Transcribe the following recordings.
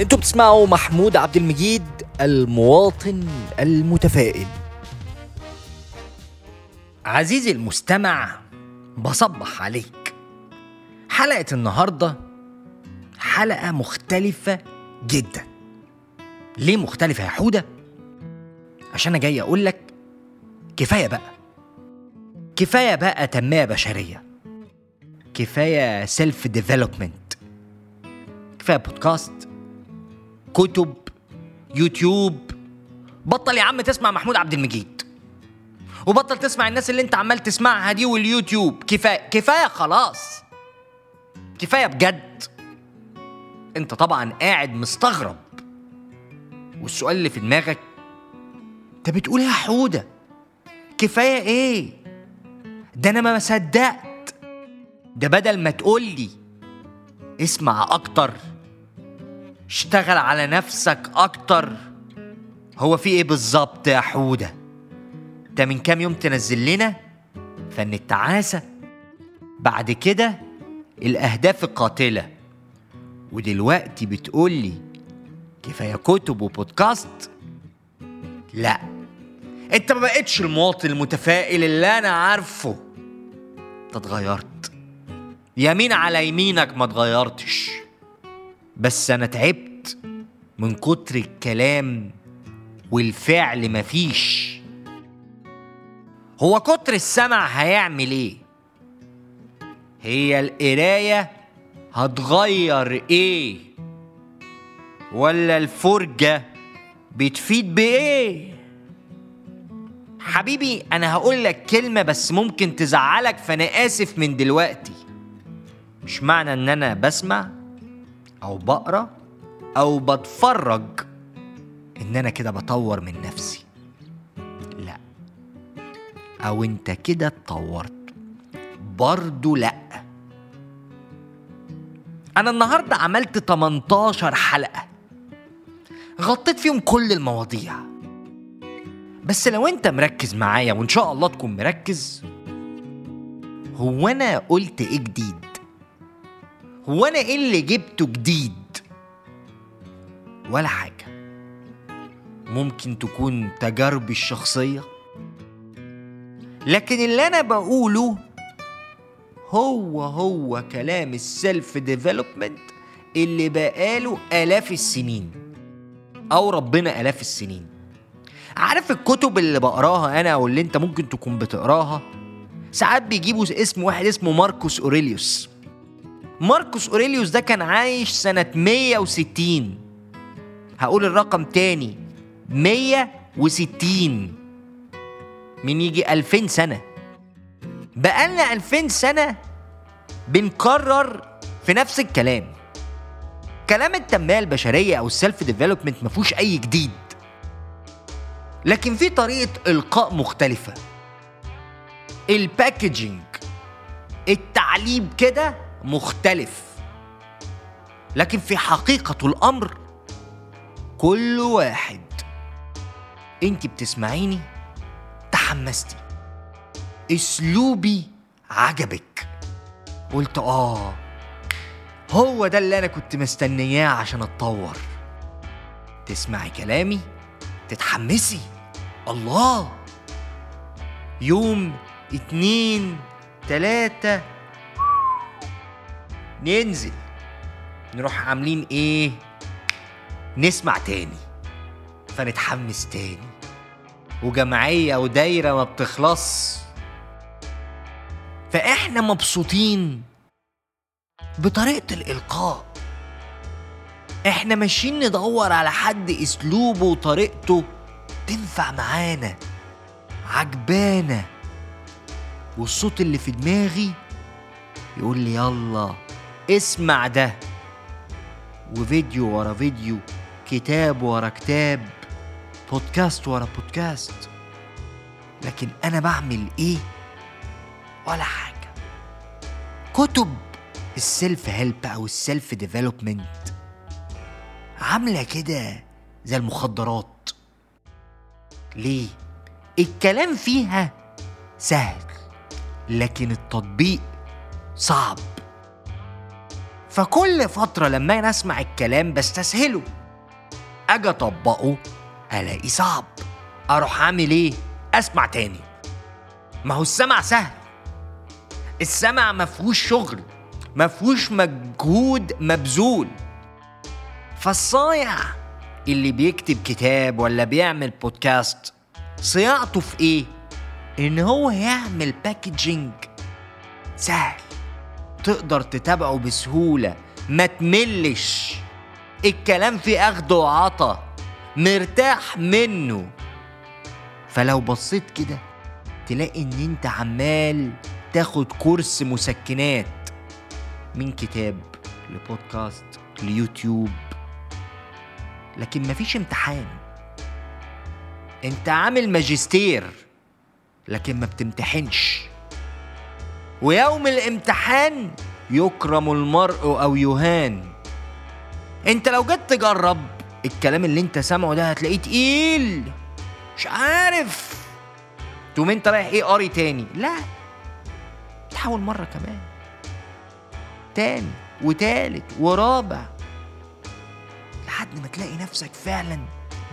أنتوا بتسمعوا محمود عبد المجيد المواطن المتفائل. عزيزي المستمع بصبح عليك. حلقة النهاردة حلقة مختلفة جدا. ليه مختلفة يا حودة؟ عشان أنا جاي أقول لك كفاية بقى. كفاية بقى تنمية بشرية. كفاية self development كفاية بودكاست كتب يوتيوب. بطل يا عم تسمع محمود عبد المجيد. وبطل تسمع الناس اللي انت عمال تسمعها دي واليوتيوب. كفاية كفاية خلاص. كفاية بجد. انت طبعا قاعد مستغرب. والسؤال اللي في دماغك انت بتقول إيه يا حودة؟ كفاية إيه؟ ده أنا ما صدقت. ده بدل ما تقولي اسمع أكتر اشتغل على نفسك أكتر. هو في إيه بالظبط يا حودة؟ انت من كام يوم تنزل لنا فن التعاسه بعد كده الأهداف القاتله ودلوقتي بتقولي كفاية كتب وبودكاست؟ لا. أنت ما بقتش المواطن المتفائل اللي أنا عارفه. أنت اتغيرت. يمين على يمينك ما اتغيرتش. بس أنا تعبت من كتر الكلام والفعل مفيش هو كتر السمع هيعمل إيه؟ هي القراية هتغير إيه؟ ولا الفرجة بتفيد بإيه؟ حبيبي أنا هقول لك كلمة بس ممكن تزعلك فأنا آسف من دلوقتي. مش معنى إن أنا بسمع أو بقرأ أو بتفرج إن أنا كده بطور من نفسي. لا. أو أنت كده اتطورت. برضو لا. أنا النهارده عملت 18 حلقة. غطيت فيهم كل المواضيع. بس لو أنت مركز معايا وإن شاء الله تكون مركز هو أنا قلت إيه جديد؟ هو أنا إيه اللي جبته جديد؟ ولا حاجة. ممكن تكون تجاربي الشخصية. لكن اللي أنا بقوله هو هو كلام ال self development اللي بقاله آلاف السنين. أو ربنا آلاف السنين. عارف الكتب اللي بقراها أنا أو اللي أنت ممكن تكون بتقراها؟ ساعات بيجيبوا اسم واحد اسمه ماركوس أوريليوس. ماركوس أوريليوس ده كان عايش سنة 160 هقول الرقم تاني. 160 من يجي 2000 سنة. بقالنا 2000 سنة بنكرر في نفس الكلام. كلام التنمية البشرية أو ال self development مفهوش أي جديد. لكن في طريقة إلقاء مختلفة. ال packaging التعليم كده مختلف. لكن في حقيقة الأمر كل واحد. انت بتسمعيني؟ تحمستي. اسلوبي عجبك. قلت آه هو ده اللي أنا كنت مستنياه عشان أتطور. تسمعي كلامي؟ تتحمسي. الله! يوم اتنين تلاتة ننزل. نروح عاملين إيه؟ نسمع تاني. فنتحمس تاني. وجمعية ودايرة ما بتخلص. فإحنا مبسوطين بطريقة الإلقاء. إحنا ماشيين ندور على حد أسلوبه وطريقته تنفع معانا عجبانا. والصوت اللي في دماغي يقول لي يلا. اسمع ده. وفيديو ورا فيديو كتاب ورا كتاب بودكاست ورا بودكاست. لكن أنا بعمل إيه؟ ولا حاجة. كتب ال self help أو ال self development عاملة كده زي المخدرات. ليه؟ الكلام فيها سهل لكن التطبيق صعب. فكل فترة لما أنا أسمع الكلام بستسهله. أجي أطبقه ألاقي صعب. أروح أعمل إيه؟ أسمع تاني. ما هو السمع سهل. السمع مفهوش شغل مفهوش مجهود مبذول. فالصايع اللي بيكتب كتاب ولا بيعمل بودكاست صياعته في إيه؟ إن هو يعمل packaging سهل. تقدر تتابعه بسهولة. ما تملش. الكلام فيه أخد وعطا مرتاح منه. فلو بصيت كده تلاقي إن أنت عمال تاخد كورس مسكنات. من كتاب لبودكاست ليوتيوب. لكن مفيش امتحان. أنت عامل ماجستير لكن ما بتمتحنش. ويوم الامتحان يكرم المرء أو يهان. انت لو جيت تجرب الكلام اللي انت سامعه ده هتلاقيه تقيل. مش عارف. تقوم انت رايح إيه قاري تاني؟ لا. تحاول مرة كمان. تاني وتالت ورابع. لحد ما تلاقي نفسك فعلا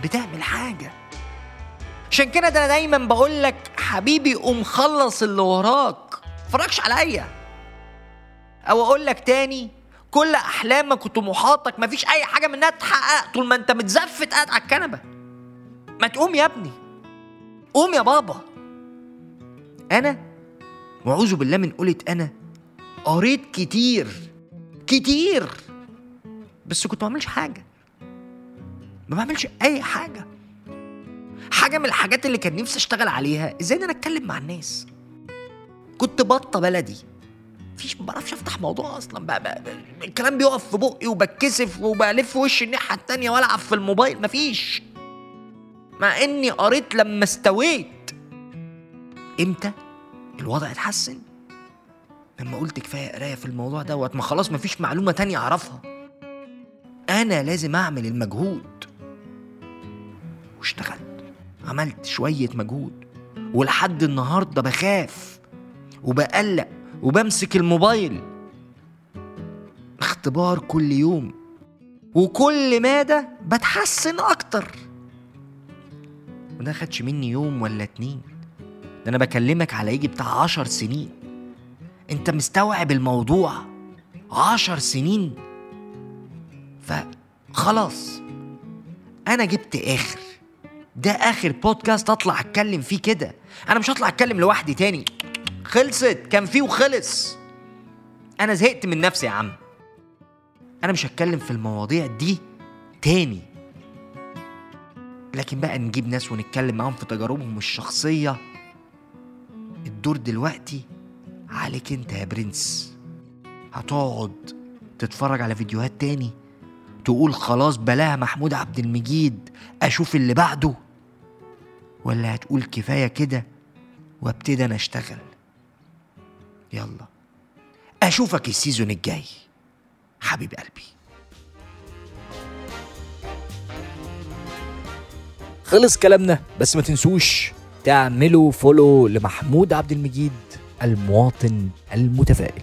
بتعمل حاجة. عشان كده ده أنا دايما بقول لك حبيبي قوم خلص اللي وراك. فرجش عليا. أو أقول لك تاني كل احلامك وطموحاتك مفيش أي حاجة منها تتحقق طول ما أنت متزفت قاعد على الكنبة. ما تقوم يا ابني. قوم يا بابا. أنا وأعوذ بالله من قولة أنا قريت كتير كتير. بس كنت ما بعملش حاجة. ما بعملش أي حاجة. حاجة من الحاجات اللي كان نفسي أشتغل عليها إزاي إن أنا أتكلم مع الناس؟ كنت بطة بلدي. مفيش ما بعرفش أفتح موضوع أصلا. بقى, بقى, بقى الكلام بيقف في بقي وبتكسف وبلف وشي الناحية التانية وألعب في الموبايل. مفيش. مع إني قريت لما استويت. إمتى؟ الوضع اتحسن. لما قلت كفاية قراية في الموضوع دوت. ما خلاص مفيش معلومة تانية أعرفها. أنا لازم أعمل المجهود. واشتغلت. عملت شوية مجهود. ولحد النهارده بخاف. وبقلق وبمسك الموبايل. اختبار كل يوم. وكل مادة بتحسن أكتر. وده خدش مني يوم ولا اتنين. ده أنا بكلمك على يجي بتاع عشر سنين. أنت مستوعب الموضوع. عشر سنين. فخلاص أنا جبت آخر. ده آخر بودكاست أطلع أتكلم فيه كده. أنا مش هطلع أتكلم لوحدي تاني. خلصت كان فيه وخلص. أنا زهقت من نفسي يا عم. أنا مش هتكلم في المواضيع دي تاني. لكن بقى نجيب ناس ونتكلم معاهم في تجاربهم الشخصية. الدور دلوقتي عليك أنت يا برنس. هتقعد تتفرج على فيديوهات تاني؟ تقول خلاص بلاها محمود عبد المجيد أشوف اللي بعده؟ ولا هتقول كفاية كده وأبتدي أنا أشتغل؟ يلا. أشوفك ال season الجاي. حبيب قلبي. خلص كلامنا بس ما تنسوش تعملوا follow لمحمود عبد المجيد المواطن المتفائل.